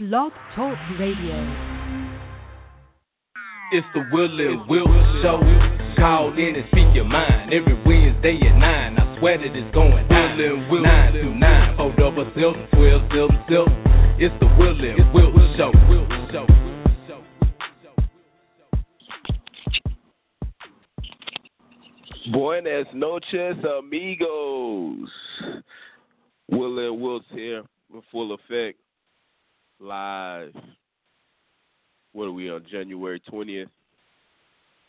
Blog Talk Radio. It's the Will and Will Show. Call in and speak your mind every Wednesday at 9. I swear that it's going down. Will and Will 9 to 9. Hold up a silk, 12 silk, silk. It's the Will and Will Show. Will Show. Buenas noches, amigos. Will and Wiltz here in full effect, live. What are we on? January twentieth,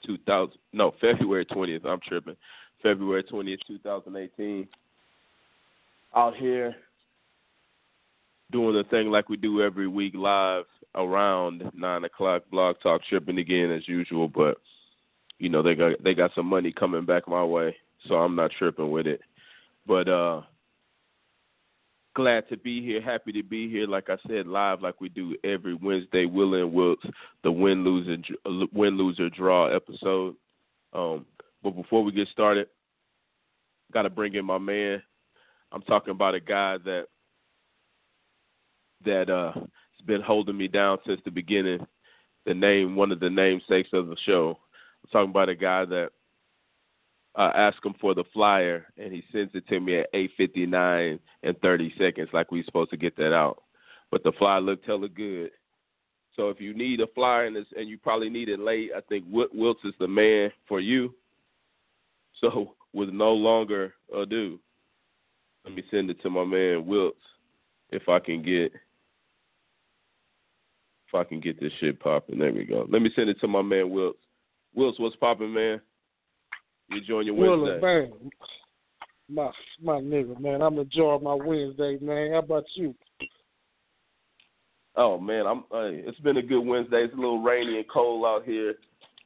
two thousand? No, February twentieth. I'm tripping. February twentieth, two thousand eighteen. Out here doing the thing like we do every week, live around nine o'clock. Blog Talk tripping again as usual, but you know they got they got some money coming back my way, so I'm not tripping with it. But uh glad to be here, happy to be here. Like I said, live like we do every Wednesday. Will and Wiltz, the win loser win loser draw episode. Um, but before we get started, got to bring in my man. I'm talking about a guy that that uh has been holding me down since the beginning. The name, one of the namesakes of the show. I'm talking about a guy that uh, ask him for the flyer, and he sends it to me at 8:59 and 30 seconds, like we supposed to get that out. But the flyer looked hella good. So if you need a flyer and, and you probably need it late, I think Wiltz is the man for you. So with no longer ado, let me send it to my man Wiltz, if I can get if I can get this shit popping. There we go. Let me send it to my man Wiltz. Wiltz, what's popping, man? You enjoying your Wednesday? Well, man, my my nigga, man, I'm enjoying my Wednesday, man. How about you? Oh man, I'm. Uh, it's been a good Wednesday. It's a little rainy and cold out here,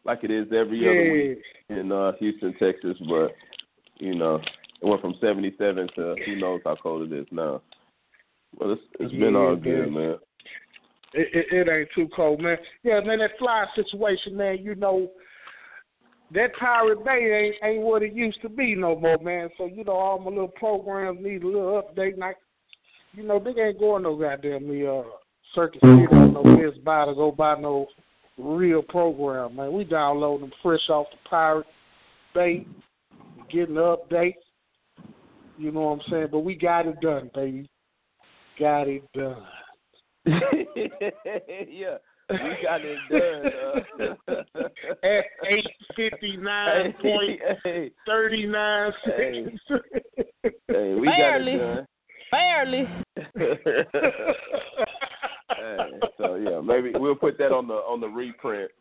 like it is every yeah. other week in uh, Houston, Texas. But you know, it went from 77 to who knows how cold it is now. Well, it's it's been yeah, all good, man. It, it, it ain't too cold, man. Yeah, man, that fly situation, man. You know, that Pirate Bay ain't ain't what it used to be no more, man. So you know, all my little programs need a little update. And I, you know, they ain't going no goddamn me uh Circuit City or no Best Buy to go buy no real program, man. We download them fresh off the Pirate Bay, getting the updates. You know what I'm saying? But we got it done, baby. Got it done. yeah we got it done. Uh, At eight fifty nine point thirty nine seconds. Hey, we Barely. got it done. Barely. hey, so yeah, maybe we'll put that on the on the reprint,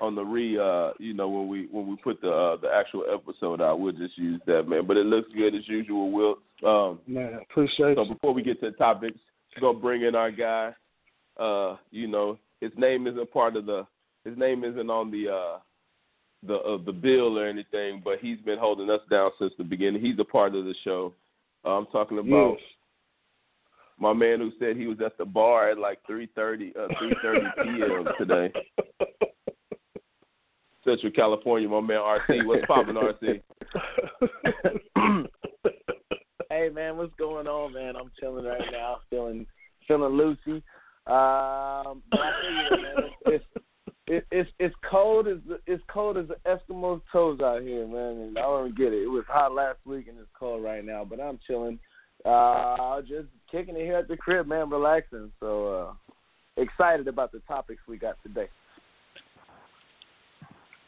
on the re uh you know when we when we put the uh, the actual episode out, we'll just use that man. But it looks good as usual. Will um man appreciate. So before we get to the topics, we're gonna bring in our guy. Uh, you know, his name isn't part of the his name isn't on the uh the uh, the bill or anything, but he's been holding us down since the beginning. He's a part of the show. Uh, I'm talking about Yes. my man who said he was at the bar at like 3:30 uh 3:30 p.m. today. Central California, my man RC. What's popping, RC? hey man, what's going on, man? I'm chilling right now, feeling feeling loosey. Um, but I tell you, man, it's it's it's it's cold as it's cold as the Eskimos' toes out here, man. And I don't get it. It was hot last week and it's cold right now, but I'm chilling. Uh, just kicking it here at the crib, man, relaxing. So uh, excited about the topics we got today.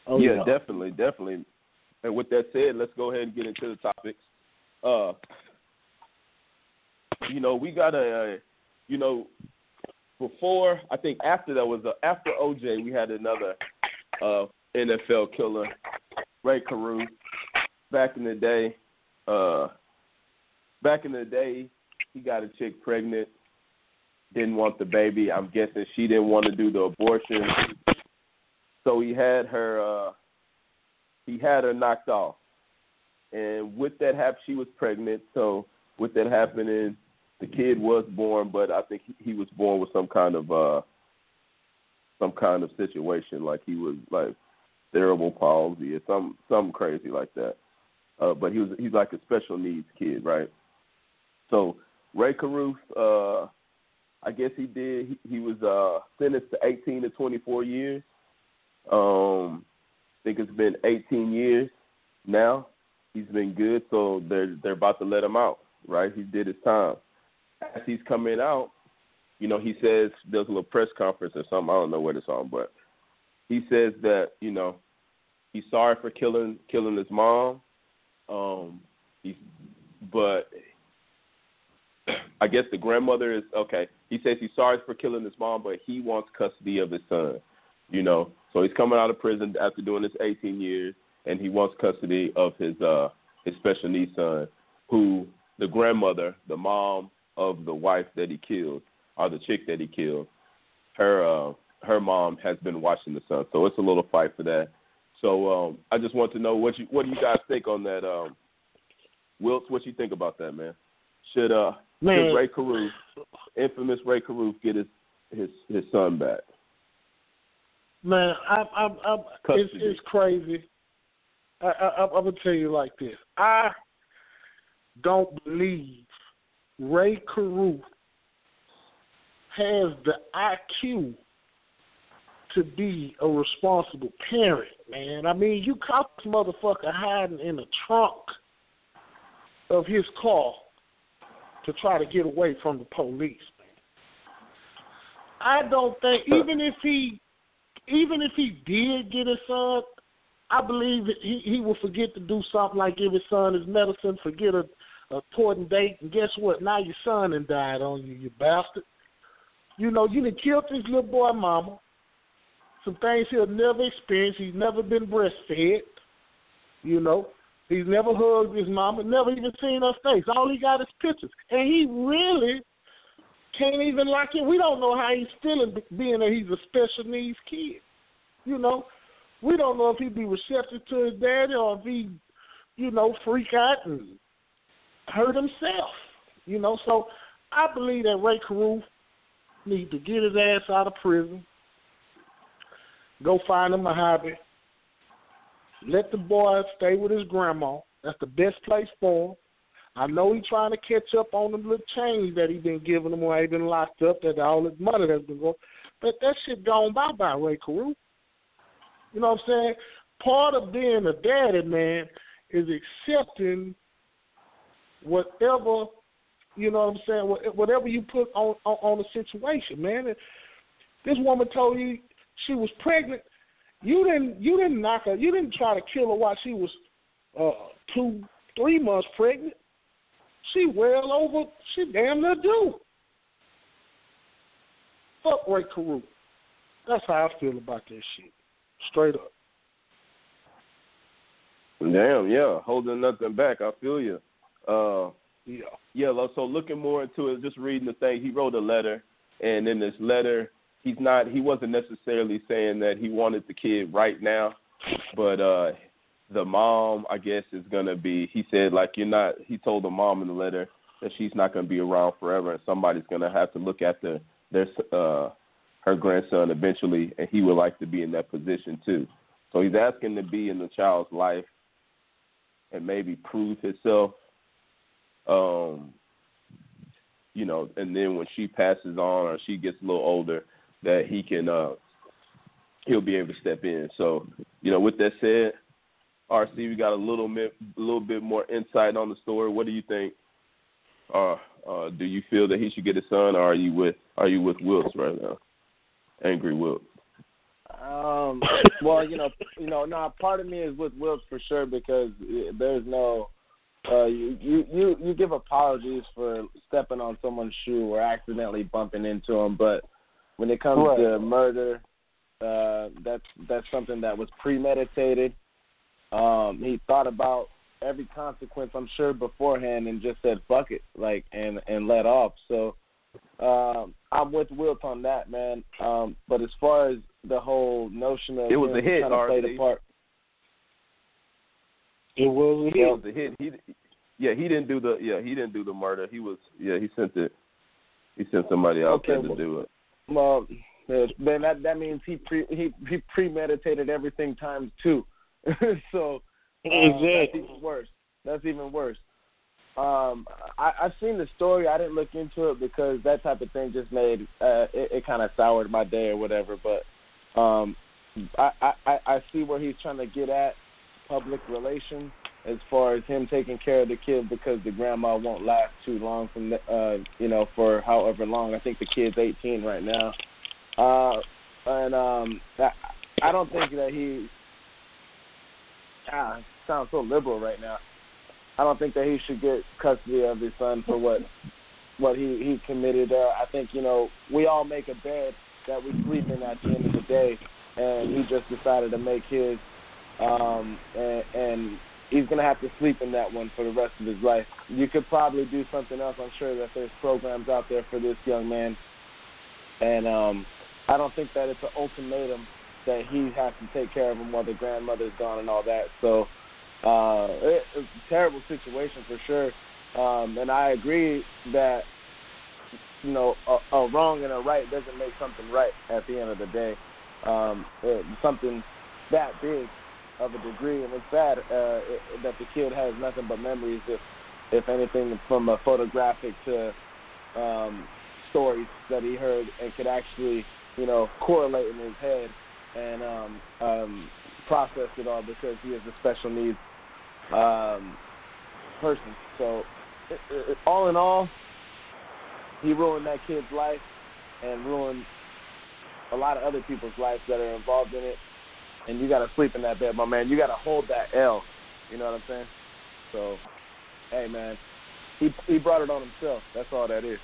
Oh, yeah, yeah. definitely, definitely. And with that said, let's go ahead and get into the topics. Uh, you know, we got a, uh, you know, before I think after that was uh, after OJ, we had another uh, NFL killer, Ray Carew. Back in the day, uh, back in the day, he got a chick pregnant. didn't want the baby. I'm guessing she didn't want to do the abortion, so he had her. uh He had her knocked off, and with that happen, she was pregnant. So with that happening, the kid was born, but I think he was born with some kind of uh some kind of situation, like he was like cerebral palsy or some something crazy like that. Uh, but he was he's like a special needs kid, right? So Rae Carruth, uh, I guess he did. He, he was uh, sentenced to 18 to 24 years. Um, I think it's been 18 years now. He's been good, so they're they're about to let him out, right? He did his time. As he's coming out, you know, he says there's a little press conference or something. I don't know what it's on, but he says that you know he's sorry for killing killing his mom. Um, he's but I guess the grandmother is okay. He says he's sorry for killing his mom, but he wants custody of his son. You know, so he's coming out of prison after doing this 18 years, and he wants custody of his uh his special needs son, who the grandmother, the mom of the wife that he killed, or the chick that he killed, her uh, her mom has been watching the son. So it's a little fight for that. So um, I just want to know what you what do you guys think on that, um, Wiltz? What you think about that, man? Should uh Man. should Rae Carruth, infamous Rae Carruth, get his his his son back? Man, I'm, I'm, I'm it's, it's crazy. I, I, I'm gonna tell you like this. I don't believe Rae Carruth has the IQ to be a responsible parent, man. I mean, you caught this motherfucker hiding in the trunk of his car to try to get away from the police, man. I don't think even if he even if he did get his son, I believe he he will forget to do something like give his son his medicine, forget a, a important date, and guess what? Now your son and died on you, you bastard. You know, you done killed this little boy mama. Some things he'll never experience. He's never been breastfed. You know, he's never hugged his mama, never even seen her face. All he got is pictures, and he really can't even like it. We don't know how he's feeling, being that he's a special needs kid. You know, we don't know if he'd be receptive to his daddy or if he, you know, freak out and hurt himself. You know, so I believe that Rae Carruth need to get his ass out of prison, go find him a hobby, let the boy stay with his grandma. That's the best place for him. I know he's trying to catch up on the little change that he been giving him while he been locked up, that all his money that's been going. But that shit gone bye bye, Ray Carew. You know what I'm saying? Part of being a daddy, man, is accepting whatever you know what I'm saying, whatever you put on on, on the situation, man. And This woman told you she was pregnant. You didn't you didn't knock her. You didn't try to kill her while she was uh two, three months pregnant. She well over. She damn near due. Fuck Ray Carew. That's how I feel about that shit. Straight up. Damn, yeah, holding nothing back. I feel you. Uh, Yeah. yeah. So looking more into it, just reading the thing. He wrote a letter, and in this letter, he's not. He wasn't necessarily saying that he wanted the kid right now, but uh, the mom, I guess, is gonna be. He said like you're not. He told the mom in the letter that she's not gonna be around forever, and somebody's gonna have to look after their uh her grandson eventually, and he would like to be in that position too. So he's asking to be in the child's life and maybe prove himself. Um, you know, and then when she passes on or she gets a little older, that he can uh he'll be able to step in. So, you know, with that said, RC, we got a little bit a little bit more insight on the story. What do you think? Uh, uh, do you feel that he should get a son, or are you with are you with Wilkes right now? Angry Wilkes. Um, well, you know, you know, no. Part of me is with Wilkes for sure because uh, there's no. Uh, you, you you you give apologies for stepping on someone's shoe or accidentally bumping into them, but when it comes Right. to murder, uh, that's that's something that was premeditated. Um, he thought about every consequence, I'm sure, beforehand, and just said "fuck it," like and and let off. So, um, I'm with Wilt on that, man. Um, but as far as the whole notion of It was a hit, trying to play the part, It was a It hit. was a hit. He, yeah, he didn't do the yeah he didn't do the murder. He was yeah he sent it. He sent somebody out Okay, there to well- do it. well, then that that means he pre he, he premeditated everything times two. so uh, that's even worse. That's even worse. Um, I, I've seen the story. I didn't look into it because that type of thing just made uh, it, it kind of soured my day or whatever. But um, I, I I I see where he's trying to get at public relations as far as him taking care of the kid because the grandma won't last too long from the, uh you know for however long. I think the kid's 18 right now. Uh and um I, I don't think that he ah sounds so liberal right now. I don't think that he should get custody of his son for what what he he committed. Uh, I think you know we all make a bed that we sleep in at the end of the day, and he just decided to make his, um, and, and he's gonna have to sleep in that one for the rest of his life. You could probably do something else. I'm sure that there's programs out there for this young man, and um, I don't think that it's an ultimatum that he has to take care of him while the grandmother's gone and all that. So uh, it, it's a terrible situation for sure. Um, and I agree that you know a, a wrong and a right doesn't make something right at the end of the day. Um, it, something that big of a degree, and it's sad uh, it, that the kid has nothing but memories, if if anything, from a photographic to um, stories that he heard and could actually you know correlate in his head and um, um, process it all because he is a special needs um, person. So, it, it, all in all, he ruined that kid's life and ruined a lot of other people's lives that are involved in it. And you got to sleep in that bed, my man. You got to hold that L. You know what I'm saying? So, hey, man, he he brought it on himself. That's all that is.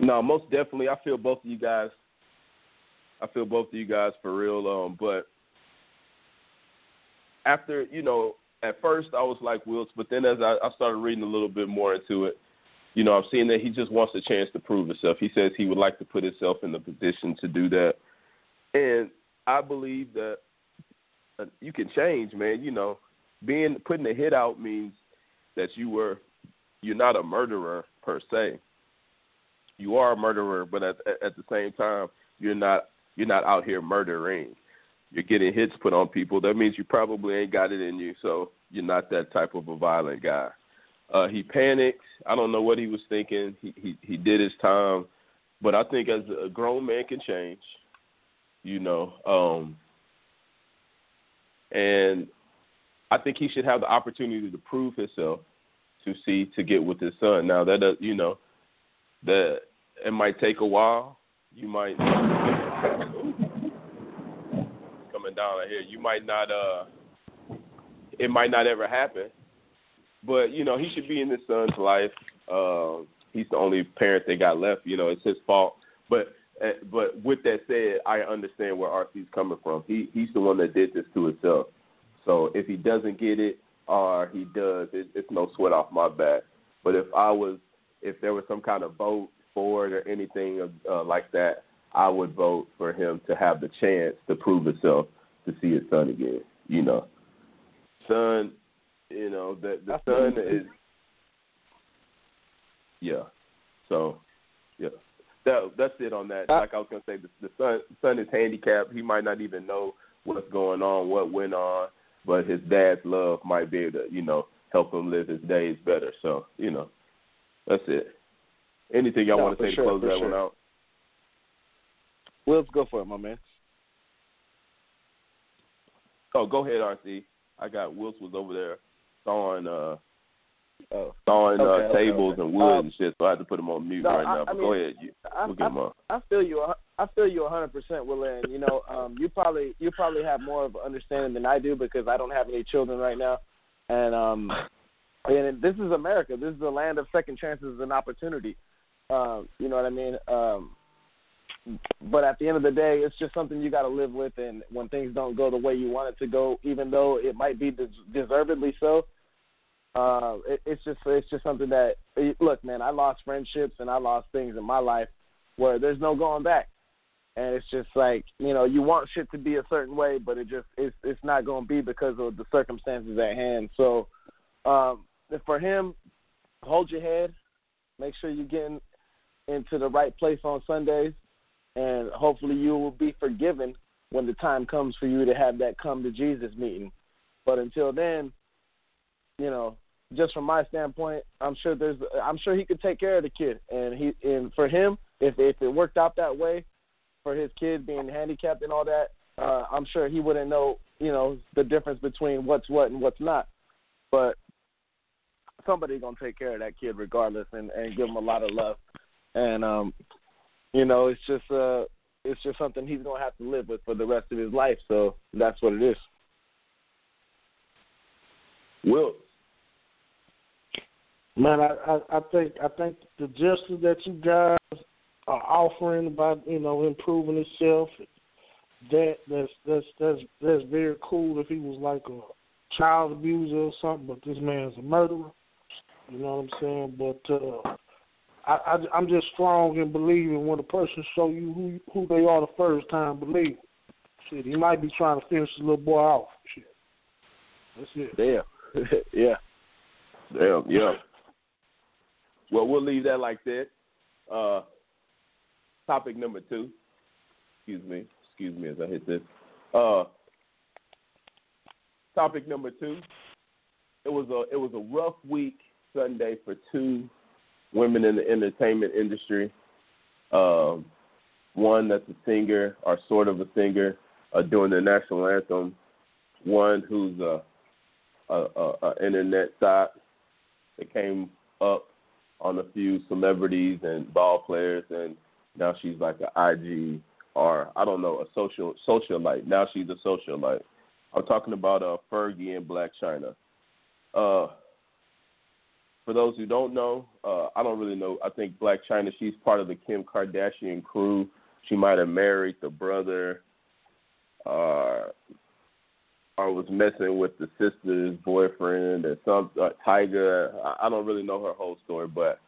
No, most definitely. I feel both of you guys. I feel both of you guys for real. Um, but after you know, at first I was like Wiltz, but then as I, I started reading a little bit more into it, you know, I'm seeing that he just wants a chance to prove himself. He says he would like to put himself in the position to do that, and I believe that uh, you can change, man. You know, being putting a hit out means that you were you're not a murderer per se. You are a murderer, but at at the same time, you're not you're not out here murdering. You're getting hits put on people. That means you probably ain't got it in you, so you're not that type of a violent guy. Uh, he panicked. I don't know what he was thinking. He he he did his time, but I think as a grown man can change, you know. Um, and I think he should have the opportunity to prove himself to see to get with his son. Now that does, you know that it might take a while. You might coming down right here. You might not uh it might not ever happen. But, you know, he should be in his son's life. Um he's the only parent they got left, you know, it's his fault. But uh, but with that said, I understand where RC's coming from. He he's the one that did this to himself. So if he doesn't get it or he does, it, it's no sweat off my back. But if I was if there was some kind of vote for it or anything uh, like that, I would vote for him to have the chance to prove himself to see his son again. You know, son, you know the the son is, yeah. So, that that's it on that. Like I was gonna say, the, the son son is handicapped. He might not even know what's going on, what went on, but his dad's love might be able to, you know, help him live his days better. So, you know, that's it. Anything y'all No, want to say sure, to close that sure. one out? Wills, go for it, my man. Oh, go ahead, RC. I got Wiltz was over there sawing uh Oh. sawing Okay, uh, okay, tables okay. and wood Um, and shit, so I had to put him on mute no, right I- now. I mean, go ahead, you, I, we'll get I, up. I feel you. a- I feel you 100%, Will, and you know, um, you probably you probably have more of an understanding than I do because I don't have any children right now, and um, and this is America. This is the land of second chances and opportunity. Um, you know what I mean? Um, but at the end of the day, it's just something you got to live with. And when things don't go the way you want it to go, even though it might be des- deservedly so, uh, it, it's just it's just something that look, man. I lost friendships and I lost things in my life where there's no going back, and it's just like you know you want shit to be a certain way, but it just it's it's not going to be because of the circumstances at hand. So um, for him, hold your head, make sure you're getting into the right place on Sundays, and hopefully you will be forgiven when the time comes for you to have that come to Jesus meeting. But until then, you know, just from my standpoint, I'm sure there's I'm sure he could take care of the kid, and he and for him, if if it worked out that way, for his kid being handicapped and all that, uh, I'm sure he wouldn't know you know the difference between what's what and what's not. But somebody's gonna take care of that kid regardless, and and give him a lot of love, and um, you know, it's just uh, it's just something he's gonna have to live with for the rest of his life. So that's what it is. Will. Man, I, I I think I think the justice that you guys are offering about you know improving himself, that that's that's that's that's very cool. If he was like a child abuser or something, but this man's a murderer. You know what I'm saying? But uh, I, I I'm just strong in believing when a person show you who who they are the first time. Believe. Shit, he might be trying to finish the little boy off. Shit. That's it. Damn. yeah. Damn. Yeah. Well, we'll leave that like that. Uh, topic number two. Excuse me. Excuse me as I hit this. Uh, topic number two. It was a it was a rough week Sunday for two women in the entertainment industry. Um, one that's a singer or sort of a singer uh, doing the national anthem. One who's a, a, a, a internet site that came up on a few celebrities and ball players, and now she's like an IG or I don't know a social socialite. Now she's a socialite. I'm talking about uh, Fergie and Blac Chyna. Uh, for those who don't know, uh, I don't really know. I think Blac Chyna, she's part of the Kim Kardashian crew. She might have married the brother, uh, or was messing with the sister's boyfriend, or some uh, Tyga. I, I don't really know her whole story, but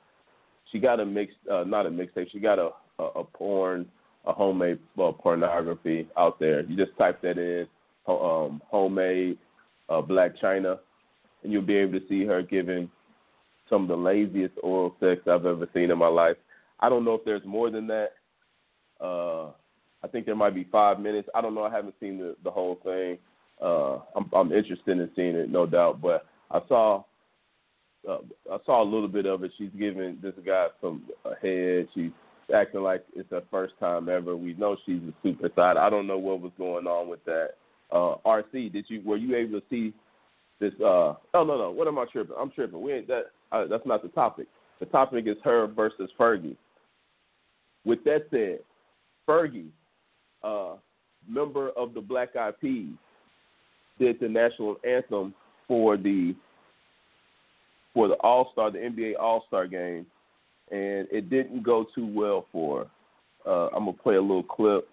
she got a mix, uh, not a mixtape. She got a, a, a porn, a homemade uh, pornography out there. You just type that in, um, homemade uh, Blac Chyna, and you'll be able to see her giving some of the laziest oral sex I've ever seen in my life. I don't know if there's more than that. Uh, I think there might be five minutes. I don't know. I haven't seen the the whole thing. Uh, I'm I'm interested in seeing it, no doubt. But I saw uh, I saw a little bit of it. She's giving this guy some head. She's acting like it's her first time ever. We know she's a super side. I don't know what was going on with that. Uh, RC, did you were you able to see this? Uh, oh no no, what am I tripping? I'm tripping. We ain't that. Uh, that's not the topic. The topic is her versus Fergie. With that said, Fergie, uh, member of the Black Eyed Peas, did the national anthem for the for the All Star, the NBA All Star game, and it didn't go too well for. Uh, I'm gonna play a little clip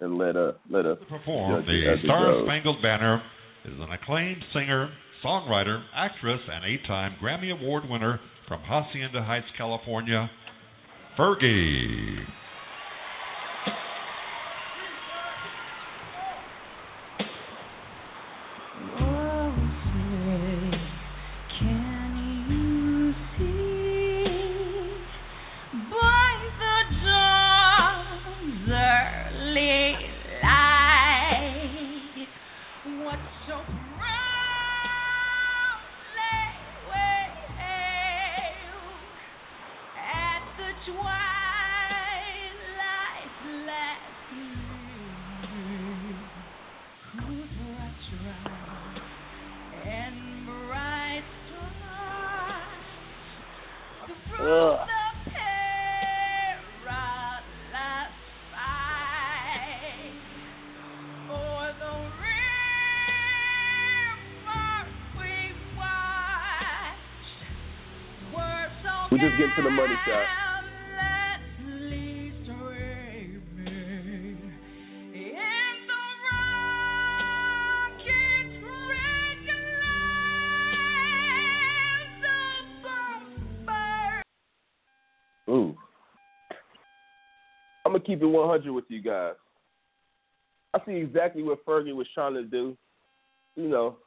and let her let us perform the Star Spangled Banner. Is an acclaimed singer, songwriter, actress, and eight-time Grammy Award winner from Hacienda Heights, California, Fergie. for the money shot. Ooh. I'm gonna keep it 100 with you guys. I see exactly what Fergie was trying to do. You know,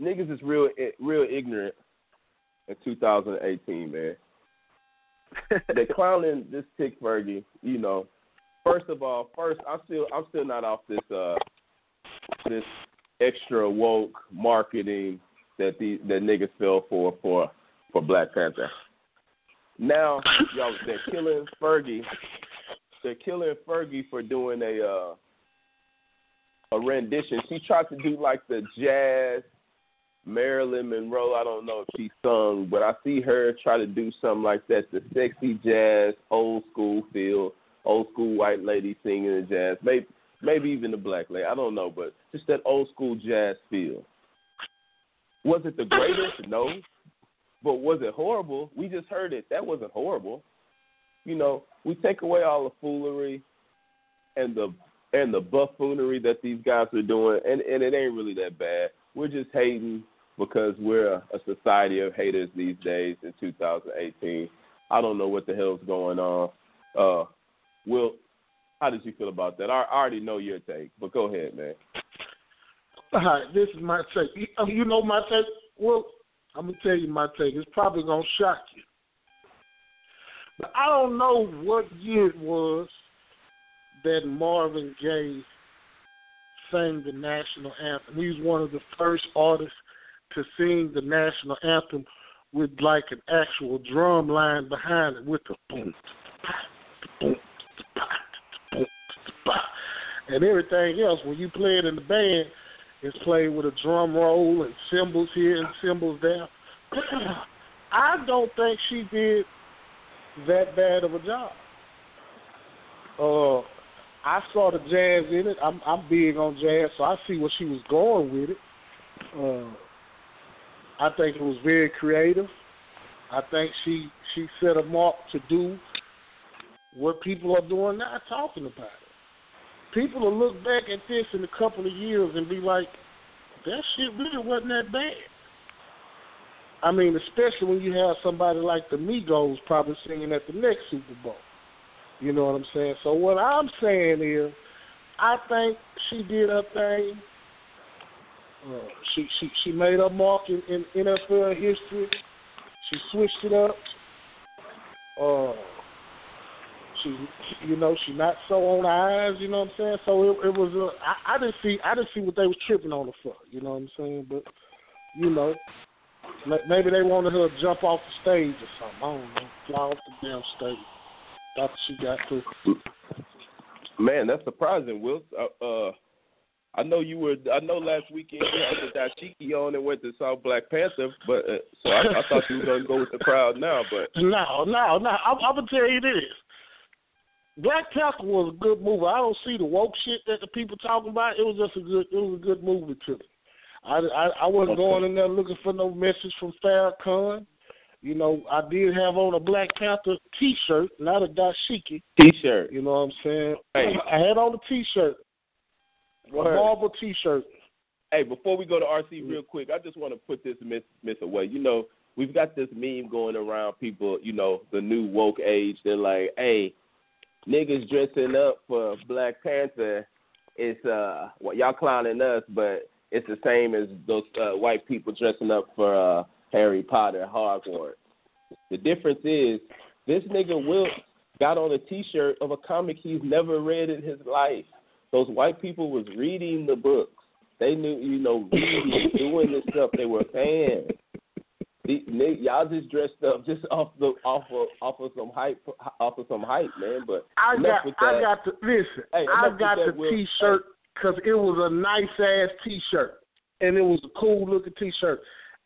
niggas is real, real ignorant in 2018, man. They're clowning this chick Fergie. You know, first of all, first I'm still I'm still not off this uh this extra woke marketing that the that niggas fell for for for Black Panther. Now y'all they're killing Fergie. They're killing Fergie for doing a uh a rendition. She tried to do like the jazz Marilyn Monroe. I don't know if she sung, but I see her try to do something like that. The sexy jazz, old school feel, old school white lady singing the jazz. Maybe maybe even the black lady. I don't know, but just that old school jazz feel. Was it the greatest? No. But was it horrible? We just heard it. That wasn't horrible. You know, we take away all the foolery and the and the buffoonery that these guys are doing, and and it ain't really that bad. We're just hating because we're a, society of haters these days in 2018. I don't know what the hell's going on. Uh, Will, how did you feel about that? I, I already know your take, but go ahead, man. All right, this is my take. You know my take. Well, I'm gonna tell you my take. It's probably gonna shock you, but I don't know what year it was that Marvin Gaye sang the national anthem. He was one of the first artists to sing the national anthem with like an actual drum line behind it with the boom, boom, boom, and everything else. When you play it in the band, it's played with a drum roll and cymbals here and cymbals there. I don't think she did that bad of a job. Uh, I saw the jazz in it. I'm I'm big on jazz, so I see where she was going with it. Uh, I think it was very creative. I think she she set a mark to do what people are doing now, talking about it. People will look back at this in a couple of years and be like, that shit really wasn't that bad. I mean, especially when you have somebody like the Migos probably singing at the next Super Bowl. You know what I'm saying? So what I'm saying is, I think she did her thing. Uh, she she she made her mark in, in NFL history. She switched it up. Uh, she, you know, she not so on eyes. You know what I'm saying? So it, it was. Uh, I, I didn't see. I didn't see what they was tripping on her for. You know what I'm saying? But you know, maybe they wanted her to jump off the stage or something. I don't know, fly off the damn stage. That's she got to. Man, that's surprising, Will. Uh, uh, I know you were. I know last weekend you had the dashiki on and went to South Black Panther, but uh, so I, I thought you were going to go with the crowd now. But no, no, no. I'm, I'm gonna tell you this. Black Panther was a good movie. I don't see the woke shit that the people talking about. It was just a good. It was a good movie to me. I I, I wasn't okay. going in there looking for no message from Farrakhan. You know, I did have on a Black Panther T-shirt, not a dashiki T-shirt. You know what I'm saying? Hey. I had on a T-shirt, a Marvel T-shirt. Hey, before we go to RC real quick, I just want to put this myth, myth away. You know, we've got this meme going around. People, you know, the new woke age. They're like, "Hey, niggas dressing up for Black Panther. It's uh, well, y'all clowning us, but it's the same as those uh, white people dressing up for." uh Harry Potter, Hogwarts. The difference is this nigga Wilkes got on a T-shirt of a comic he's never read in his life. Those white people was reading the books. They knew, you know, reading, doing this stuff. They were fans. The, y'all just dressed up just off the off of off of some hype off of some hype, man. But I got I got the listen. Hey, I got the T-shirt because it was a nice ass T-shirt and it was a cool looking T-shirt.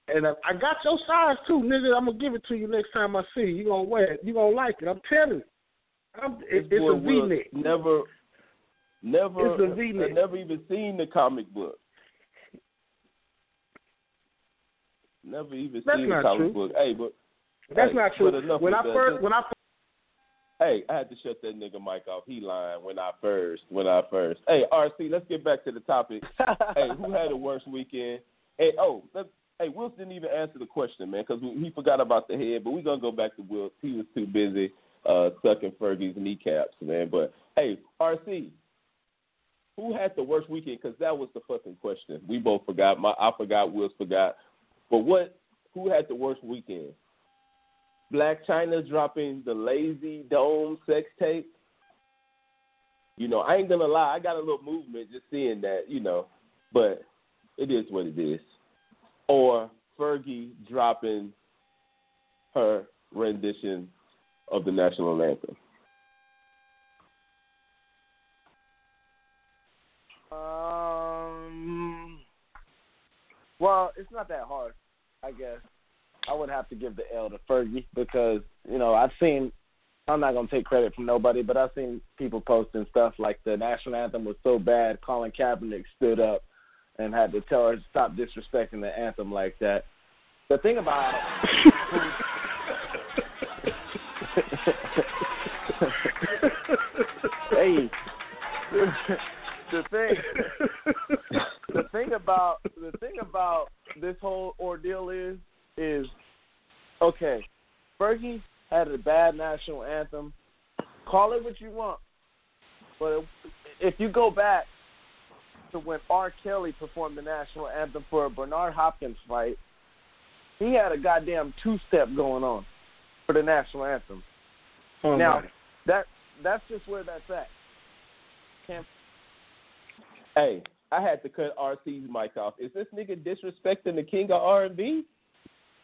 And I, I got your size too, nigga. I'm gonna give it to you next time I see you. You gonna wear it. You gonna like it. I'm telling you. I'm, it, it's a V neck. Never, never, it's a V-neck. I never even seen the comic book. Never even That's seen the comic true. book. Hey, but that's hey, not true. When I that. first, when I first, Hey, I had to shut that nigga mic off. He lying when I first, when I first. Hey, RC, let's get back to the topic. hey, who had the worst weekend? Hey, oh, let's Hey, Wills didn't even answer the question, man, because he forgot about the head. But we're gonna go back to Wills. He was too busy uh, sucking Fergie's kneecaps, man. But hey, RC, who had the worst weekend? Because that was the fucking question. We both forgot. My I forgot. Wills forgot. But what? Who had the worst weekend? Blac Chyna dropping the lazy dome sex tape. You know, I ain't gonna lie. I got a little movement just seeing that. You know, but it is what it is. Or Fergie dropping her rendition of the national anthem. Um. Well, it's not that hard, I guess. I would have to give the L to Fergie because you know I've seen. I'm not gonna take credit from nobody, but I've seen people posting stuff like the national anthem was so bad. Colin Kaepernick stood up and had to tell her to stop disrespecting the anthem like that. The thing about hey, the thing, the thing about the thing about this whole ordeal is is okay. Fergie had a bad national anthem. Call it what you want, but if you go back to when R. Kelly performed the national anthem for a Bernard Hopkins fight, he had a goddamn two step going on for the national anthem. Oh, now that that's just where that's at. Can't Hey, I had to cut RC's mic off. Is this nigga disrespecting the king of R and B?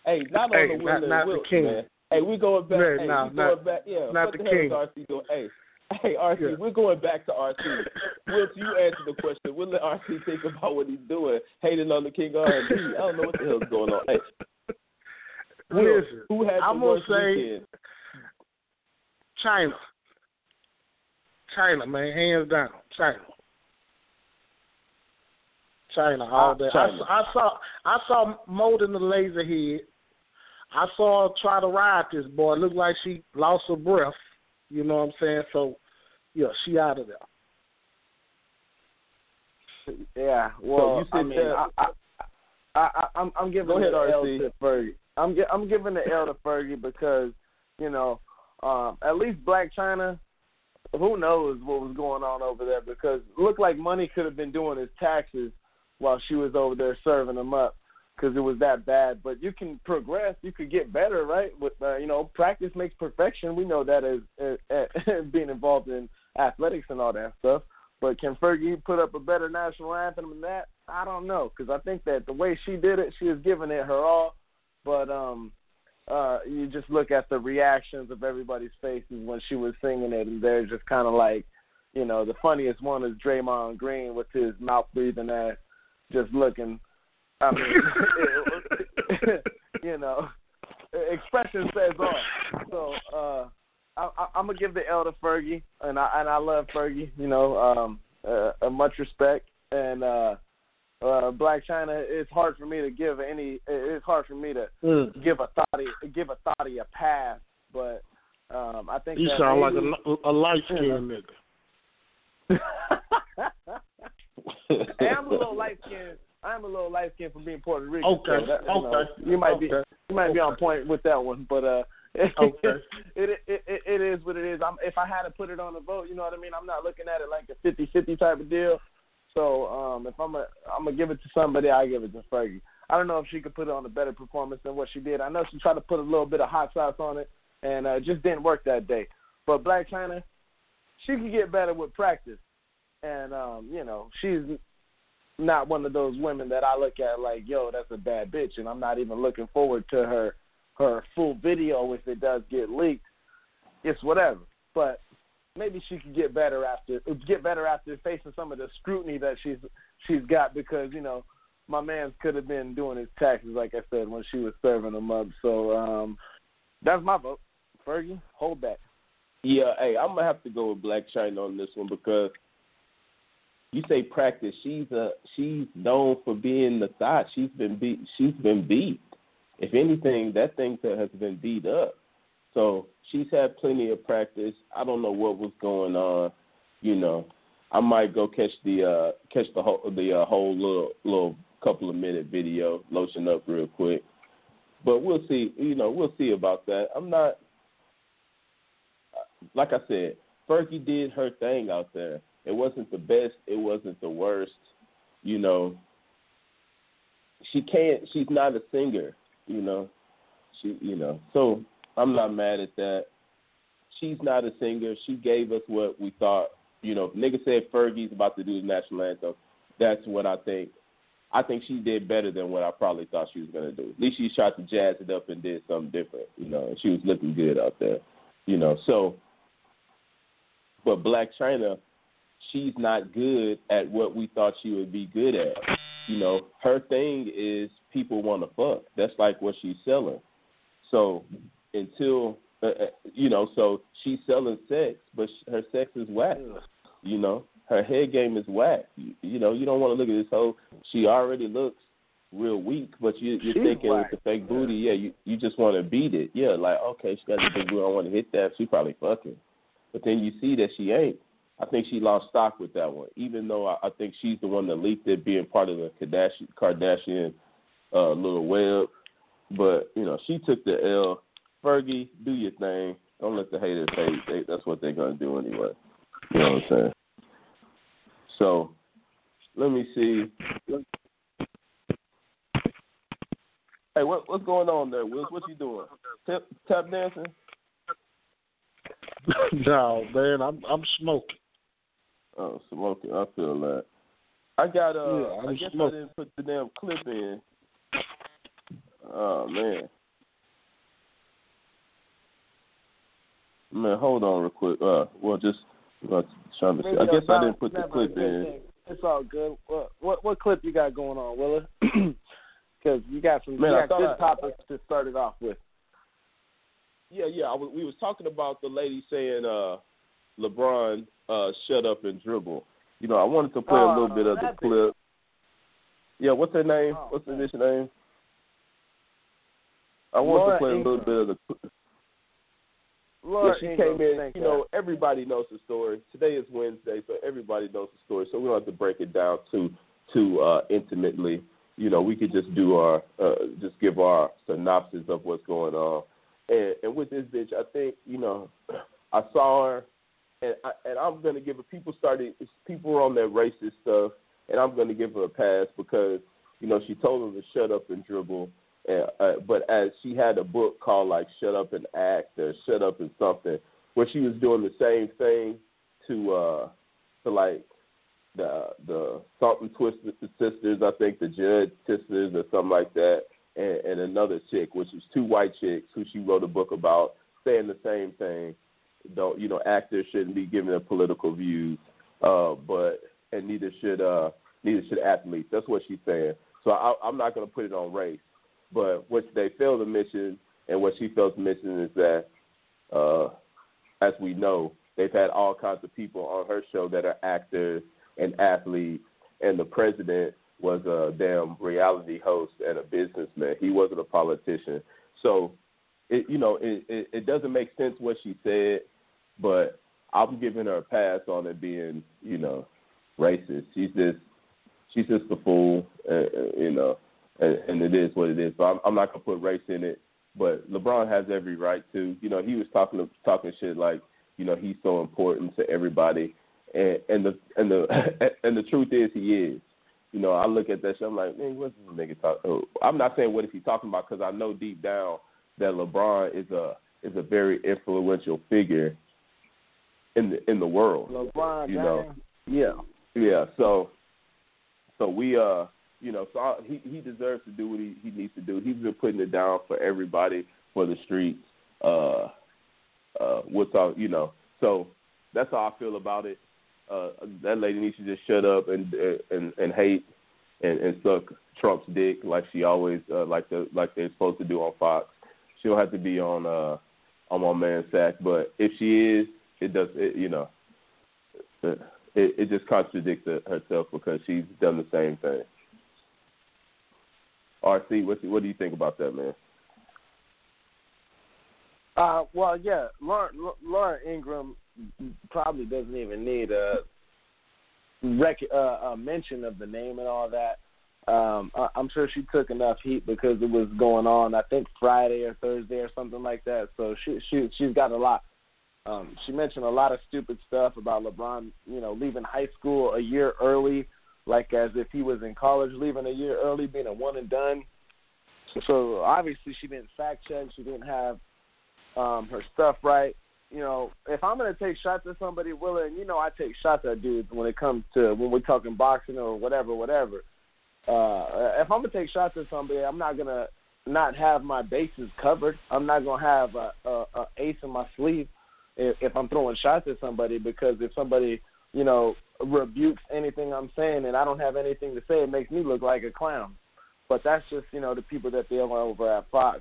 Hey, not Hey, on the not- Will not and the king. man. Hey, we going back. Yeah, hey, nah, we not- going back. Yeah, not what the the, hell king. is RC doing? Hey, hey, RC, Yeah. we're going back to RC. Wilkes, you answer the question. We'll let RC think about what he's doing, hating on the king of R and B. I don't know what the hell's going on. Hey, Will, Listen, who had the I'm gonna worst say weekend? Chyna. Chyna, man, hands down, Chyna. Chyna, all Ah, day. Chyna. I, I saw, I saw more than the laser head. I saw her try to ride this boy. It looked like she lost her breath. You know what I'm saying? So, yeah, she out of there. Yeah, well, you said I mean, I, I, I, I, I'm, I'm giving Go ahead, the L RC. to Fergie. I'm, I'm giving the L to Fergie because you know, um, at least Blac Chyna. Who knows what was going on over there? Because it looked like money could have been doing his taxes while she was over there serving them up because it was that bad. But you can progress, you could get better, right? With uh, you know, practice makes perfection. We know that as, as, as being involved in athletics and all that stuff. But can Fergie put up a better national anthem than that? I don't know because I think that the way she did it, she was giving it her all. But um, uh, you just look at the reactions of everybody's faces when she was singing it, and they're just kind of like, you know, the funniest one is Draymond Green with his mouth breathing ass, just looking. I mean, you know, expression says all. So uh, I, I, I'm gonna give the L to Fergie, and I and I love Fergie. You know, um, uh, uh, much respect, and uh, uh, Blac Chyna. It's hard for me to give any. It's hard for me to Mm. give a thoughty give a thoughty a pass, but um, I think You that sound like maybe, a, a light skinned nigga. hey, I'm a little light skinned. I'm a little light skinned from being Puerto Rican. Okay, so that, you know, okay, you might be you might be on point with that one, but uh, Okay. it, it it it is what it is. I'm if I had to put it on a vote, you know what I mean. I'm not looking at it like a 50-50 type of deal. So um, if I'm a I'm gonna give it to somebody, I give it to Fergie. I don't know if she could put on a better performance than what she did. I know she tried to put a little bit of hot sauce on it, and uh, it just didn't work that day. But Blac Chyna, she could get better with practice, and um, you know she's not one of those women that I look at like, yo, that's a bad bitch, and I'm not even looking forward to her her full video if it does get leaked. It's whatever, but maybe she could get better after get better after facing some of the scrutiny that she's she's got because you know my man could have been doing his taxes like I said when she was serving them up. So um, that's my vote. Fergie, hold back. Yeah, hey, I'm gonna have to go with Blac Chyna on this one because you say practice. She's a she's known for being the thought. She's been beat. She's been beat. If anything, that thing has been beat up. So she's had plenty of practice. I don't know what was going on. You know, I might go catch the uh catch the whole the uh, whole little little couple of minute video, lotion up real quick. But we'll see. You know, we'll see about that. I'm not. like I said, Fergie did her thing out there. It wasn't the best. It wasn't the worst. You know, she can't. She's not a singer. You know, she. You know, so I'm not mad at that. She's not a singer. She gave us what we thought. You know, nigga said Fergie's about to do the national anthem. That's what I think. I think she did better than what I probably thought she was gonna do. At least she tried to jazz it up and did something different. You know, she was looking good out there. You know, so. But Blac Chyna, she's not good at what we thought she would be good at. You know, her thing is people want to fuck. That's like what she's selling. So until uh, uh, you know, so she's selling sex, but her sex is whack. You know, her head game is whack. You, you know, you don't want to look at this whole. She already looks real weak, but you, you're She's thinking whack. with the fake booty, yeah, you you just want to beat it. Yeah, like okay, she got the big booty, I want to hit that. She probably fucking, but then you see that she ain't. I think she lost stock with that one, even though I, I think she's the one that leaked it, being part of the Kardashian, Kardashian uh, little web. But you know, she took the L. Fergie, do your thing. Don't let the haters hate. They, that's what they're gonna do anyway. You know what I'm saying? So, let me see. Hey, what what's going on there, Wills? What you doing? Tap, tap dancing? no, man, I'm I'm smoking. Oh, smoking. I feel that. I got uh. Yeah, I I'm guess I didn't put the damn clip in. Oh man. Man, hold on real quick. Uh, well, just uh, trying to see. I Maybe guess I didn't put the clip in. It's all good. What what what clip you got going on, Willa? Because you got some Man, you got good I- topics to start it off with. Yeah, yeah. I we was talking about the lady saying, uh, LeBron, uh, shut up and dribble. You know, I wanted to play a little Oh, bit of the clip. Yeah, what's her name? Oh, what's the bitch name? I wanted Laura to play a little bit of the. cl- Laura yeah, she Ingraham, came in. You know, everybody knows the story. Today is Wednesday, so everybody knows the story. So we don't have to break it down too too uh, intimately. You know, we could just do our uh, just give our synopsis of what's going on. And, and with this bitch, I think you know, I saw her, and I, and I'm gonna give her. People started. People were on that racist stuff, and I'm gonna give her a pass because you know she told them to shut up and dribble. And, uh, but as she had a book called like "Shut Up and Act" or "Shut Up and Something," where she was doing the same thing to uh to like the the Salton Twisted sisters, I think the Judd sisters or something like that, and, and another chick, which was two white chicks who she wrote a book about, saying the same thing. Don't you know actors shouldn't be giving their political views, uh, but and neither should uh neither should athletes. That's what she's saying. So I, I'm not going to put it on race, but what they fail to mention and what she fails to mention is that, uh, as we know, they've had all kinds of people on her show that are actors and athletes, and the president was a damn reality host and a businessman. He wasn't a politician. So, it, you know, it, it, it doesn't make sense what she said, but I'm giving her a pass on it being, you know, racist. She's just, she's just a fool, uh, uh, you know, and, and it is what it is. But I'm, I'm not gonna put race in it. But LeBron has every right to. You know, he was talking talking shit like, you know, he's so important to everybody, and and the and the and the truth is he is. You know, I look at that shit. I'm like, man, what's this nigga talk? oh, I'm not saying what is he talking about because I know deep down that LeBron is a is a very influential figure in the in the world. LeBron you know. Yeah. Yeah, so so we uh you know, so I, he he deserves to do what he, he needs to do. He's been putting it down for everybody for the streets. Uh uh what's all you know. So that's how I feel about it. Uh that lady needs to just shut up and and and hate and, and suck Trump's dick like she always uh, like the like they're supposed to do on Fox. She don't have to be on uh on my man's sack, but if she is, it does it, you know. It, it just contradicts herself because she's done the same thing. RC, what what do you think about that, man? Uh, well, yeah, Laura, Laura Ingraham probably doesn't even need a rec- uh, a mention of the name and all that. Um, I, I'm sure she took enough heat because it was going on. I think Friday or Thursday or something like that. So she she she's got a lot Um, she mentioned a lot of stupid stuff about LeBron, you know, leaving high school a year early, like as if he was in college, leaving a year early, being a one and done. So obviously she didn't fact check. She didn't have um, her stuff right. You know, if I'm gonna take shots at somebody, willing, you know, I take shots at dudes when it comes to when we're talking boxing or whatever, whatever. Uh, if I'm gonna take shots at somebody, I'm not gonna not have my bases covered. I'm not gonna have a, a, a ace in my sleeve if, if I'm throwing shots at somebody because if somebody you know rebukes anything I'm saying and I don't have anything to say, it makes me look like a clown. But that's just you know the people that they are over at Fox.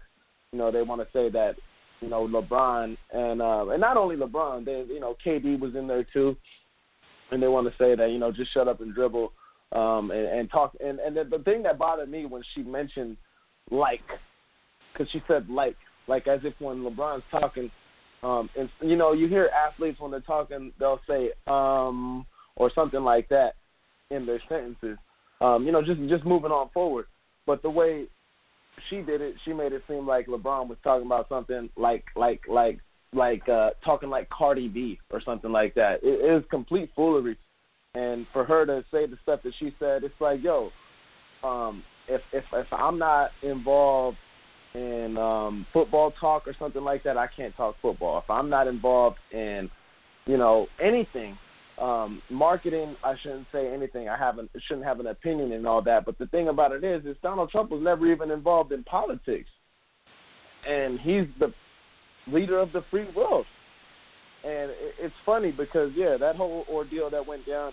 You know they want to say that you know LeBron and uh, and not only LeBron, they you know KD was in there too, and they want to say that you know just shut up and dribble um, and, and talk. And and the, the thing that bothered me when she mentioned like, because she said like like as if when LeBron's talking, um, and you know you hear athletes when they're talking they'll say um or something like that in their sentences. Um, you know, just just moving on forward. But the way she did it, she made it seem like LeBron was talking about something like like like like uh talking like Cardi B or something like that. It is complete foolery. And for her to say the stuff that she said, it's like, yo, um, if if if I'm not involved in um football talk or something like that, I can't talk football. If I'm not involved in, you know, anything, um, marketing, I shouldn't say anything. I haven't shouldn't have an opinion and all that. But the thing about it is, is Donald Trump was never even involved in politics, and he's the leader of the free world. And it's funny because yeah, that whole ordeal that went down,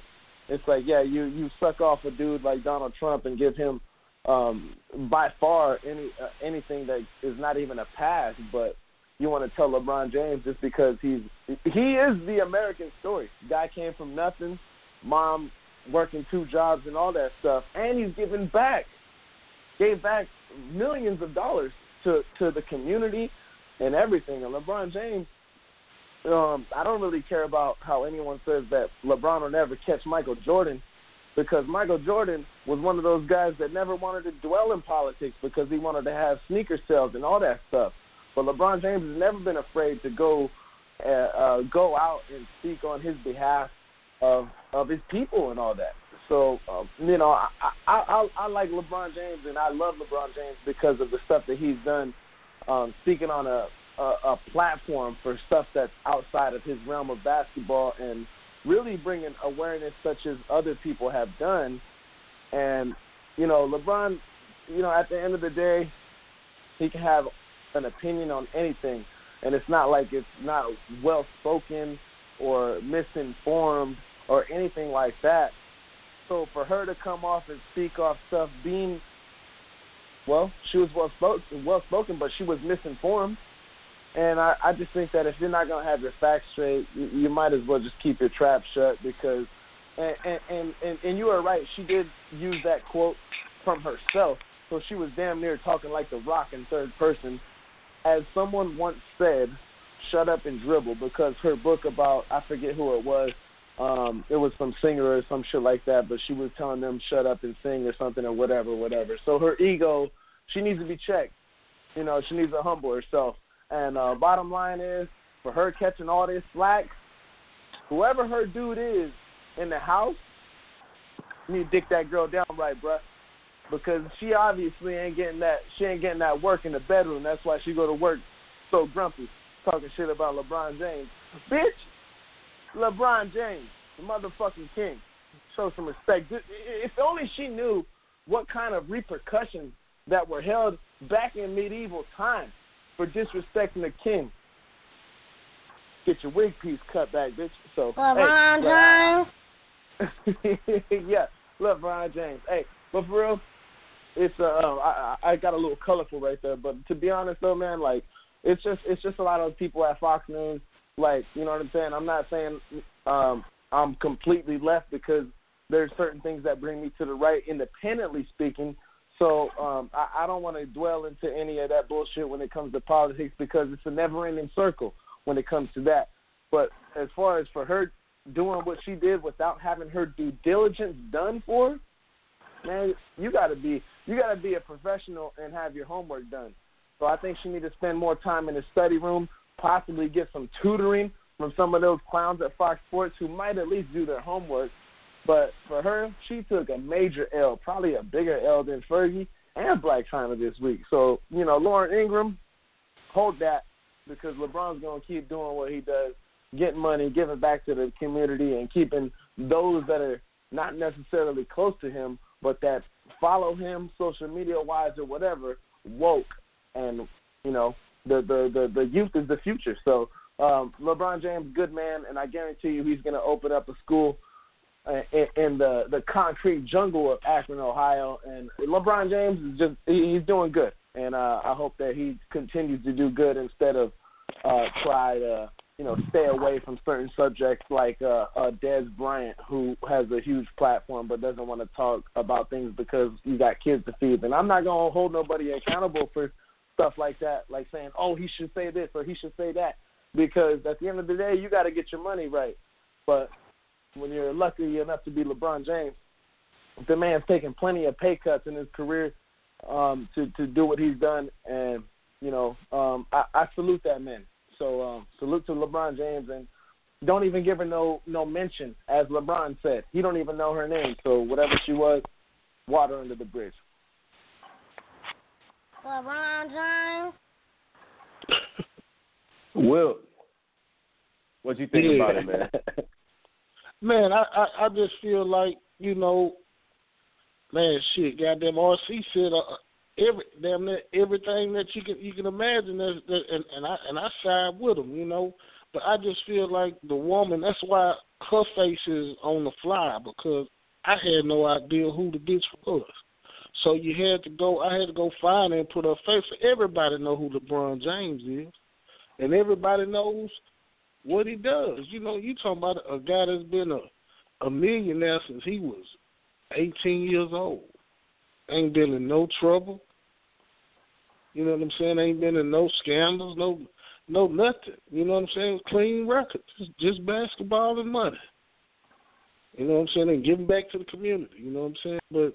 it's like yeah, you you suck off a dude like Donald Trump and give him um, by far any uh, anything that is not even a pass, but you want to tell LeBron James just because he's he is the American story. Guy came from nothing, mom working two jobs and all that stuff, and he's giving back. Gave back millions of dollars to to the community and everything. And LeBron James, um, I don't really care about how anyone says that LeBron will never catch Michael Jordan, because Michael Jordan was one of those guys that never wanted to dwell in politics because he wanted to have sneaker sales and all that stuff. But LeBron James has never been afraid to go uh, uh, go out and speak on his behalf of of his people and all that. So um, you know, I, I I I like LeBron James and I love LeBron James because of the stuff that he's done, um, speaking on a, a a platform for stuff that's outside of his realm of basketball and really bringing awareness such as other people have done. And you know, LeBron, you know, at the end of the day, he can have an opinion on anything, and it's not like it's not well spoken or misinformed or anything like that. So for her to come off and speak off stuff being well, she was well spoken, well spoken, but she was misinformed. And I, I just think that if you're not gonna have your facts straight, you, you might as well just keep your trap shut because, and and and and you are right. She did use that quote from herself, so she was damn near talking like the Rock in third person as someone once said, shut up and dribble because her book about I forget who it was. Um, it was some singer or some shit like that, but she was telling them shut up and sing or something or whatever, whatever. So her ego, she needs to be checked. You know, she needs to humble herself. And uh, bottom line is, for her catching all this slack, whoever her dude is in the house, you need to dick that girl down right, bruh because she obviously ain't getting that she ain't getting that work in the bedroom. That's why she go to work so grumpy, talking shit about LeBron James. Bitch, LeBron James, the motherfucking king. Show some respect. If only she knew what kind of repercussions that were held back in medieval times for disrespecting the king. Get your wig piece cut back, bitch. So LeBron hey, James. yeah, look, LeBron James. Hey, but for real, it's uh, I I got a little colorful right there, but to be honest though, man, like it's just it's just a lot of people at Fox News, like you know what I'm saying. I'm not saying um I'm completely left because there's certain things that bring me to the right, independently speaking. So um, I, I don't want to dwell into any of that bullshit when it comes to politics because it's a never-ending circle when it comes to that. But as far as for her doing what she did without having her due diligence done for, man, you got to be you got to be a professional and have your homework done. So I think she need to spend more time in the study room, possibly get some tutoring from some of those clowns at Fox Sports who might at least do their homework. But for her, she took a major L, probably a bigger L than Fergie and Blac Chyna this week. So, you know, Lauren Ingraham, hold that because LeBron's going to keep doing what he does, getting money, giving back to the community, and keeping those that are not necessarily close to him, but that follow him social media wise or whatever, woke. And, you know, the, the, the, the youth is the future. So um, LeBron James, good man, and I guarantee you he's going to open up a school in, in the the concrete jungle of Akron, Ohio. And LeBron James is just he's doing good, and uh, I hope that he continues to do good instead of uh, try to you know stay away from certain subjects like uh, uh, Dez Bryant, who has a huge platform but doesn't want to talk about things because you got kids to feed. And I'm not gonna hold nobody accountable for stuff like that, like saying, oh, he should say this or he should say that because at the end of the day, you got to get your money right. But when you're lucky enough to be LeBron James, the man's taken plenty of pay cuts in his career um, to to do what he's done, and you know, um, I, I salute that man. So um, salute to LeBron James, and don't even give her no no mention, as LeBron said. He don't even know her name, so whatever she was, water under the bridge. LeBron James. Will, what you think yeah. about it, man? man, I, I I just feel like you know, man, shit, goddamn RC said uh, every damn near everything that you can you can imagine, that, that, and and I and I side with him, you know. But I just feel like the woman. That's why her face is on the fly because I had no idea who the bitch was. So you had to go. I had to go find her and put her face. So everybody know who LeBron James is and everybody knows what he does. You know, you talking about a guy that's been a a millionaire since he was 18 years old. Ain't been in no trouble. You know what I'm saying? Ain't been in no scandals, no no nothing. You know what I'm saying? Clean record. Just, just basketball and money. You know what I'm saying? And giving back to the community. You know what I'm saying? But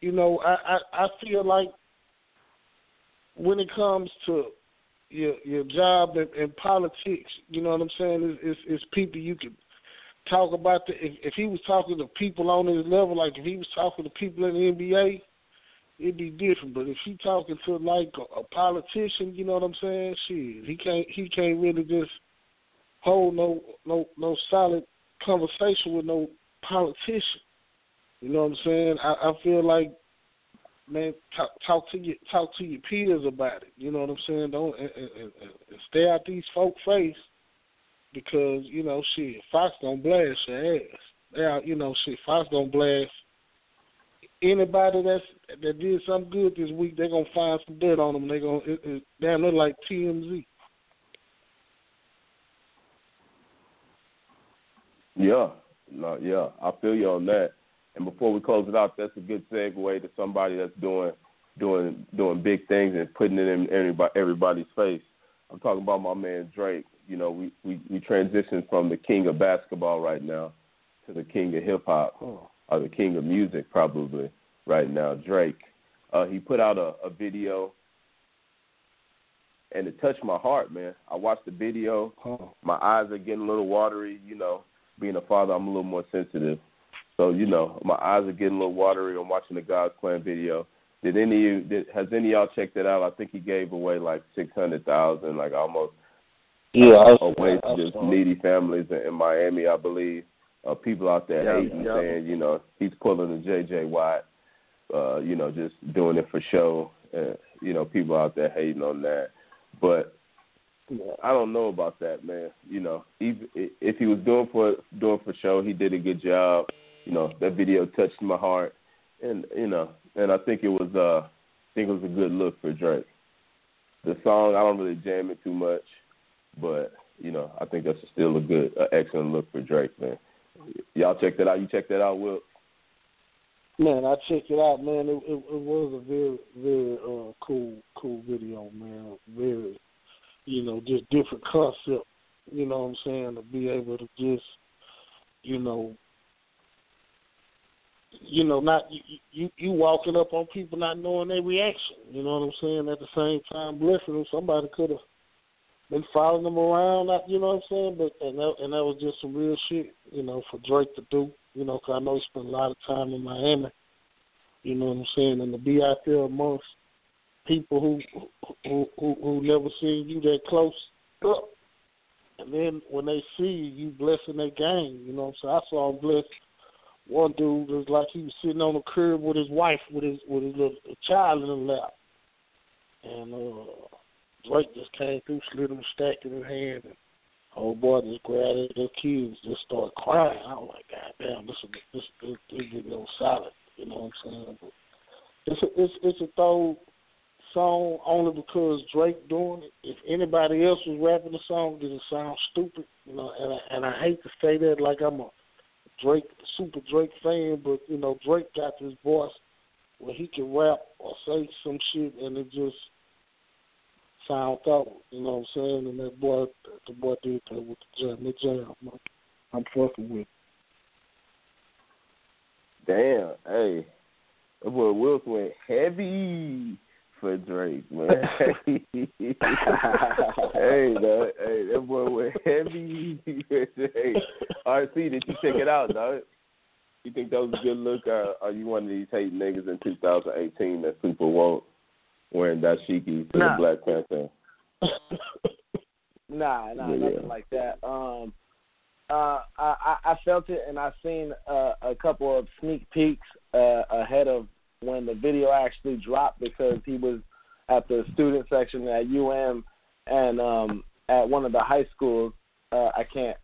you know, I I, I feel like when it comes to your your job in, in politics. You know what I'm saying? Is is people you can talk about. The, if, if he was talking to people on his level, like if he was talking to people in the NBA, it'd be different. But if he talking to like a, a politician, you know what I'm saying? Shit, he can't he can't really just hold no no no solid conversation with no politician. You know what I'm saying? I, I feel like man, talk, talk to your talk to your peers about it. You know what I'm saying? Don't and, and, and stay out these folk face because you know shit, Fox gonna blast your ass. Yeah, you know shit, Fox gonna blast anybody that's that did something good this week. They're gonna find some dirt on them. They're gonna it, it, damn look like TMZ. Yeah, no, yeah, I feel you on that. And before we close it out, that's a good segue to somebody that's doing doing doing big things and putting it in everybody, everybody's face. I'm talking about my man Drake. You know, we we we transitioned from the king of basketball right now to the king of hip hop oh. or the king of music probably right now. Drake. Uh, he put out a, a video and it touched my heart, man. I watched the video. Oh. My eyes are getting a little watery. You know, being a father, I'm a little more sensitive. So you know, my eyes are getting a little watery on watching the God's Plan video. Did any of you, did, has any of y'all checked it out? I think he gave away like six hundred thousand, like almost yeah, uh, away to just needy families in, in Miami, I believe. Uh, people out there yeah, hating, yeah. saying you know he's pulling the J.J. Watt, uh, you know, just doing it for show. Uh, you know, people out there hating on that, but I don't know about that, man. You know, even if he was doing for doing for show, he did a good job you know that video touched my heart, and you know, and I think it was uh, I think it was a good look for Drake. The song I don't really jam it too much, but you know I think that's still a good, uh, excellent look for Drake, man. Y'all check that out. You check that out, Will? Man, I checked it out, man. It, it, it was a very, very uh, cool, cool video, man. Very, you know, just different concept. You know what I'm saying? To be able to just, you know, you know, not you, you you walking up on people not knowing their reaction. You know what I'm saying? At the same time, blessing them, somebody could have been following them around. You know what I'm saying? But and that, and that was just some real shit, you know, for Drake to do. You know, because I know he spent a lot of time in Miami. You know what I'm saying? And to be out there amongst people who who who, who never seen you that close up, and then when they see you, you blessing their game. You know, so I saw him bless one dude was like he was sitting on the curb with his wife with his with his little child in the lap, and uh, Drake just came through, slid him a stack in his hand, and old boy just grabbed their kids, just started crying. I was like, God damn, this is this this, this getting no solid. You know what I'm saying? But it's a it's it's a throw song only because Drake doing it. If anybody else was rapping the song, it would sound stupid. You know, and I, and I hate to say that like I'm a Drake, super Drake fan, but you know Drake got this voice where he can rap or say some shit and it just sounds out. You know what I'm saying? And that boy, the boy did that with the jam. The jam, man. I'm fucking with. Damn, hey, that boy Will went heavy for Drake, man. hey, dog. Hey, that boy went heavy. hey, RC, did you check it out, dog? You think that was a good look, or are you one of these hate niggas in 2018 that super won't wearing dashiki to nah. the Black Panther? nah, nah, Yeah. nothing like that. Um, uh, I, I I felt it, and I've seen uh, a couple of sneak peeks uh, ahead of when the video actually dropped because he was at the student section at UM and um, at one of the high schools. Uh, I can't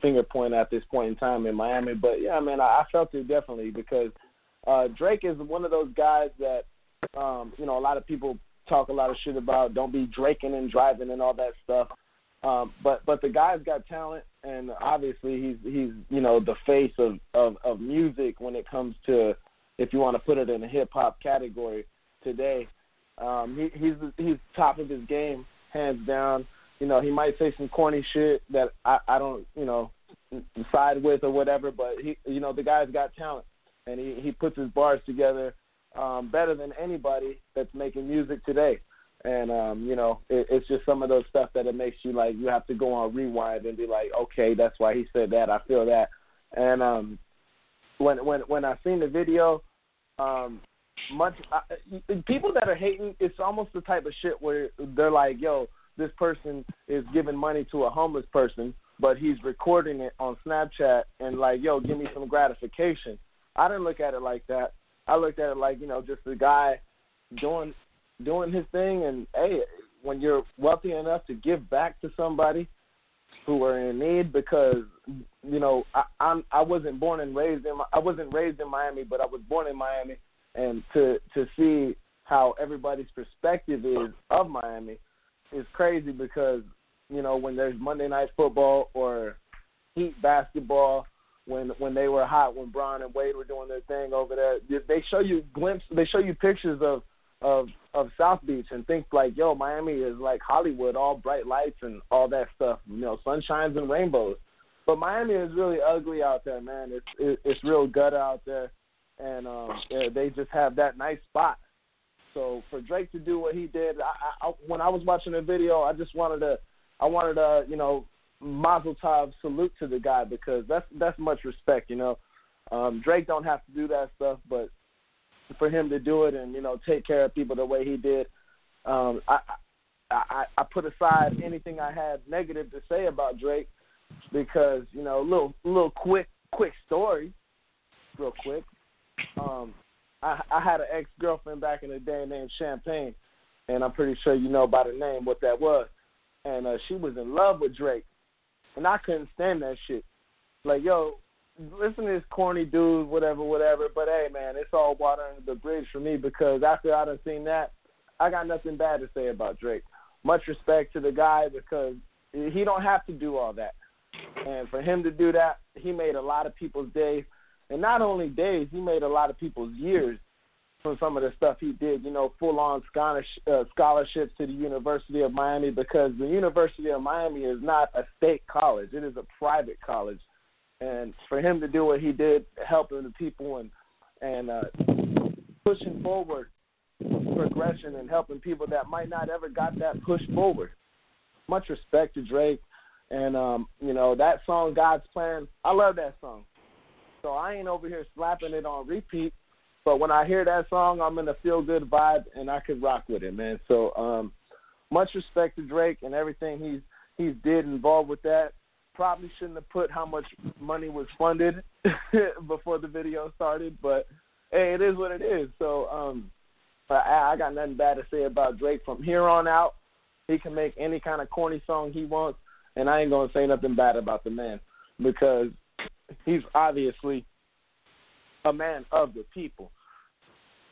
finger point at this point in time in Miami, but yeah, man, I, I felt it definitely because uh, Drake is one of those guys that um, you know a lot of people talk a lot of shit about. Don't be draking and driving and all that stuff. Um, but but the guy's got talent, and obviously he's he's you know the face of, of of music when it comes to if you want to put it in a hip hop category today. Um, he, he's he's top of his game, hands down. You know, he might say some corny shit that I, I don't, you know, side with or whatever, but he, you know, the guy's got talent, and he he puts his bars together um, better than anybody that's making music today. And um, you know, it, it's just some of those stuff that it makes you like you have to go on rewind and be like, okay, that's why he said that. I feel that. And um, when when when I seen the video, um, much I, people that are hating, it's almost the type of shit where they're like, yo, this person is giving money to a homeless person, but he's recording it on Snapchat and like, yo, give me some gratification. I didn't look at it like that. I looked at it like, you know, just the guy doing doing his thing and hey, when you're wealthy enough to give back to somebody who are in need because you know, I I'm I wasn't born and raised in I wasn't raised in Miami, but I was born in Miami and to to see how everybody's perspective is of Miami is crazy because you know when there's Monday night football or Heat basketball when when they were hot when Bron and Wade were doing their thing over there they show you glimpses they show you pictures of of of South Beach and think like yo Miami is like Hollywood all bright lights and all that stuff you know sunshines and rainbows. But Miami is really ugly out there man. It's it, it's real gutter out there. And um, yeah, they just have that nice spot. So for Drake to do what he did, I, I, when I was watching the video, I just wanted to, I wanted to, you know, Mazel Tov salute to the guy because that's that's much respect, you know. Um, Drake don't have to do that stuff, but for him to do it and you know take care of people the way he did, um, I, I I put aside anything I had negative to say about Drake because you know a little little quick quick story, real quick um, I, I had an ex girlfriend back in the day named Champagne, and I'm pretty sure you know by the name what that was. And uh, she was in love with Drake, and I couldn't stand that shit. Like, yo, listen to this corny dude, whatever, whatever. But hey, man, it's all water under the bridge for me because after I done seen that, I got nothing bad to say about Drake. Much respect to the guy because he don't have to do all that. And for him to do that, he made a lot of people's days and not only days, he made a lot of people's years from some of the stuff he did. You know, full on uh, scholarships to the University of Miami because the University of Miami is not a state college; it is a private college. And for him to do what he did, helping the people and and uh, pushing forward progression and helping people that might not ever got that push forward. much respect to Drake, and um, you know that song God's Plan. I love that song. So I ain't over here slapping it on repeat. But when I hear that song, I'm in a feel good vibe, and I could rock with it, man. So um, much respect to Drake and everything he's he's did involved with that. Probably shouldn't have put how much money was funded before the video started, but hey, it is what it is. So um, I, I got nothing bad to say about Drake from here on out. He can make any kind of corny song he wants, and I ain't gonna say nothing bad about the man because he's obviously a man of the people.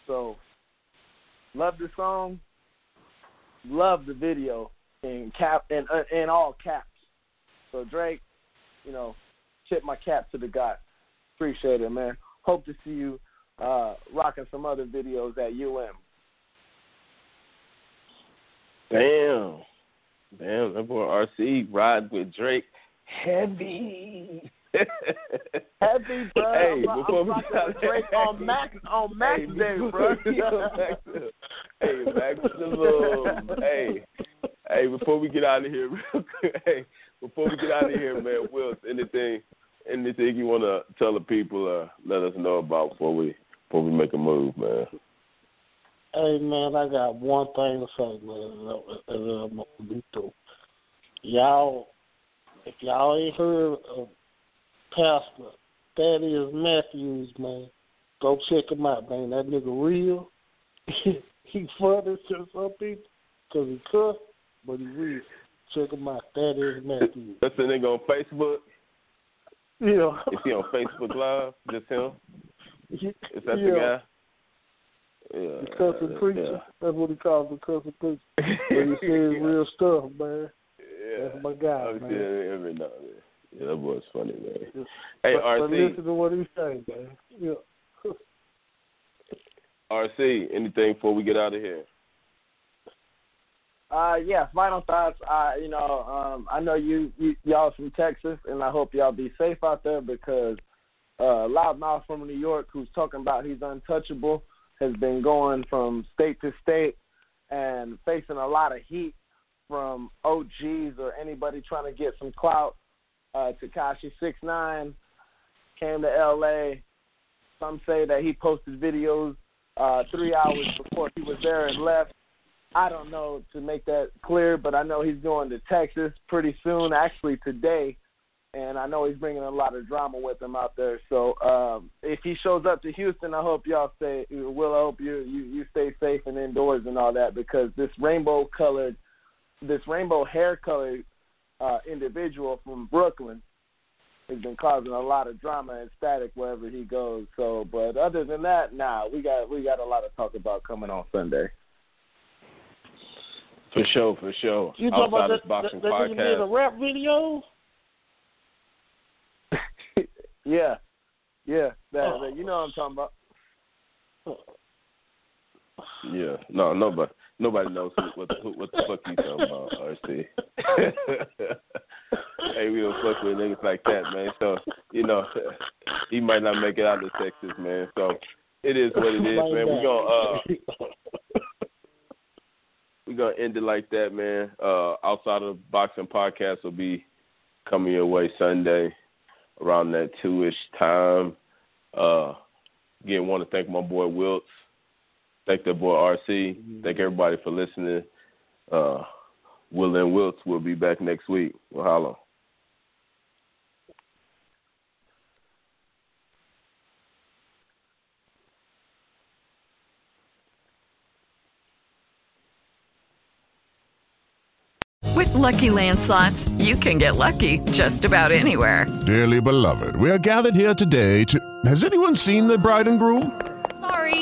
So love the song, love the video in cap in uh, in all caps. So Drake, you know, tip my cap to the guy. Appreciate it, man. Hope to see you uh, rocking some other videos at UM. Damn. Damn, that boy RC ride with Drake heavy. heavy, bro. Hey, I'm, before I'm we got Drake on Max on Max hey, Day, bro. we back to- hey, maximum. hey, hey, before we get out of here, real quick, hey, before we get out of here, man, Will, anything, anything you want to tell the people, uh, let us know about before we before we make a move, man. Hey man, I got one thing to say, man, and then I'm gonna be through. Y'all, if y'all ain't heard of Pastor Thaddeus Matthews, man, go check him out, man. That nigga real. he funny to some people because he cuss, but he real. Check him out, Thaddeus Matthews. That's the nigga on Facebook. Yeah. Is he on Facebook Live? Just him? Is that yeah. the guy? Yeah. The cussing preacher. yeah. That's what he calls the cussing preacher. But he says real stuff, man. Yeah. That's my guy, I'm man. every now and then. Yeah, that was funny, man. Hey, but, but RC, listen to what he saying, man. Yeah. RC, anything before we get out of here? Uh, yeah, final thoughts. I, you know, um, I know you, you y'all from Texas, and I hope y'all be safe out there because uh, Loudmouth from New York, who's talking about he's untouchable, has been going from state to state and facing a lot of heat from OGs or anybody trying to get some clout. Uh, Tekashi Six Nine came to L.A. Some say that he posted videos uh, three hours before he was there and left. I don't know to make that clear, but I know he's going to Texas pretty soon, actually today, and I know he's bringing a lot of drama with him out there. So um, if he shows up to Houston, I hope y'all stay. Will I hope you you you stay safe and indoors and all that because this rainbow colored, this rainbow hair colored uh, individual from Brooklyn has been causing a lot of drama and static wherever he goes. So, but other than that, nah, we got we got a lot to talk about coming on Sunday. For sure, for sure. You talking about Outside that, this boxing that, that nigga made a rap video? Yeah, yeah, that, that you know what I'm talking about. Yeah, no, nobody, nobody knows what, what the fuck you talking about, RC. hey, we don't fuck with niggas like that, man. So you know, he might not make it out of Texas, man. So it is what it is, man. We gonna uh, we gonna end it like that, man. Uh, outside of the boxing podcast will be coming your way Sunday around that two ish time. Uh, again, want to thank my boy Wiltz. Thank that boy RC. Thank everybody for listening. Uh, Will and Wiltz will be back next week. Well, holla. With LuckyLand slots, you can get lucky just about anywhere. Dearly beloved, we are gathered here today to. Has anyone seen the bride and groom? Sorry,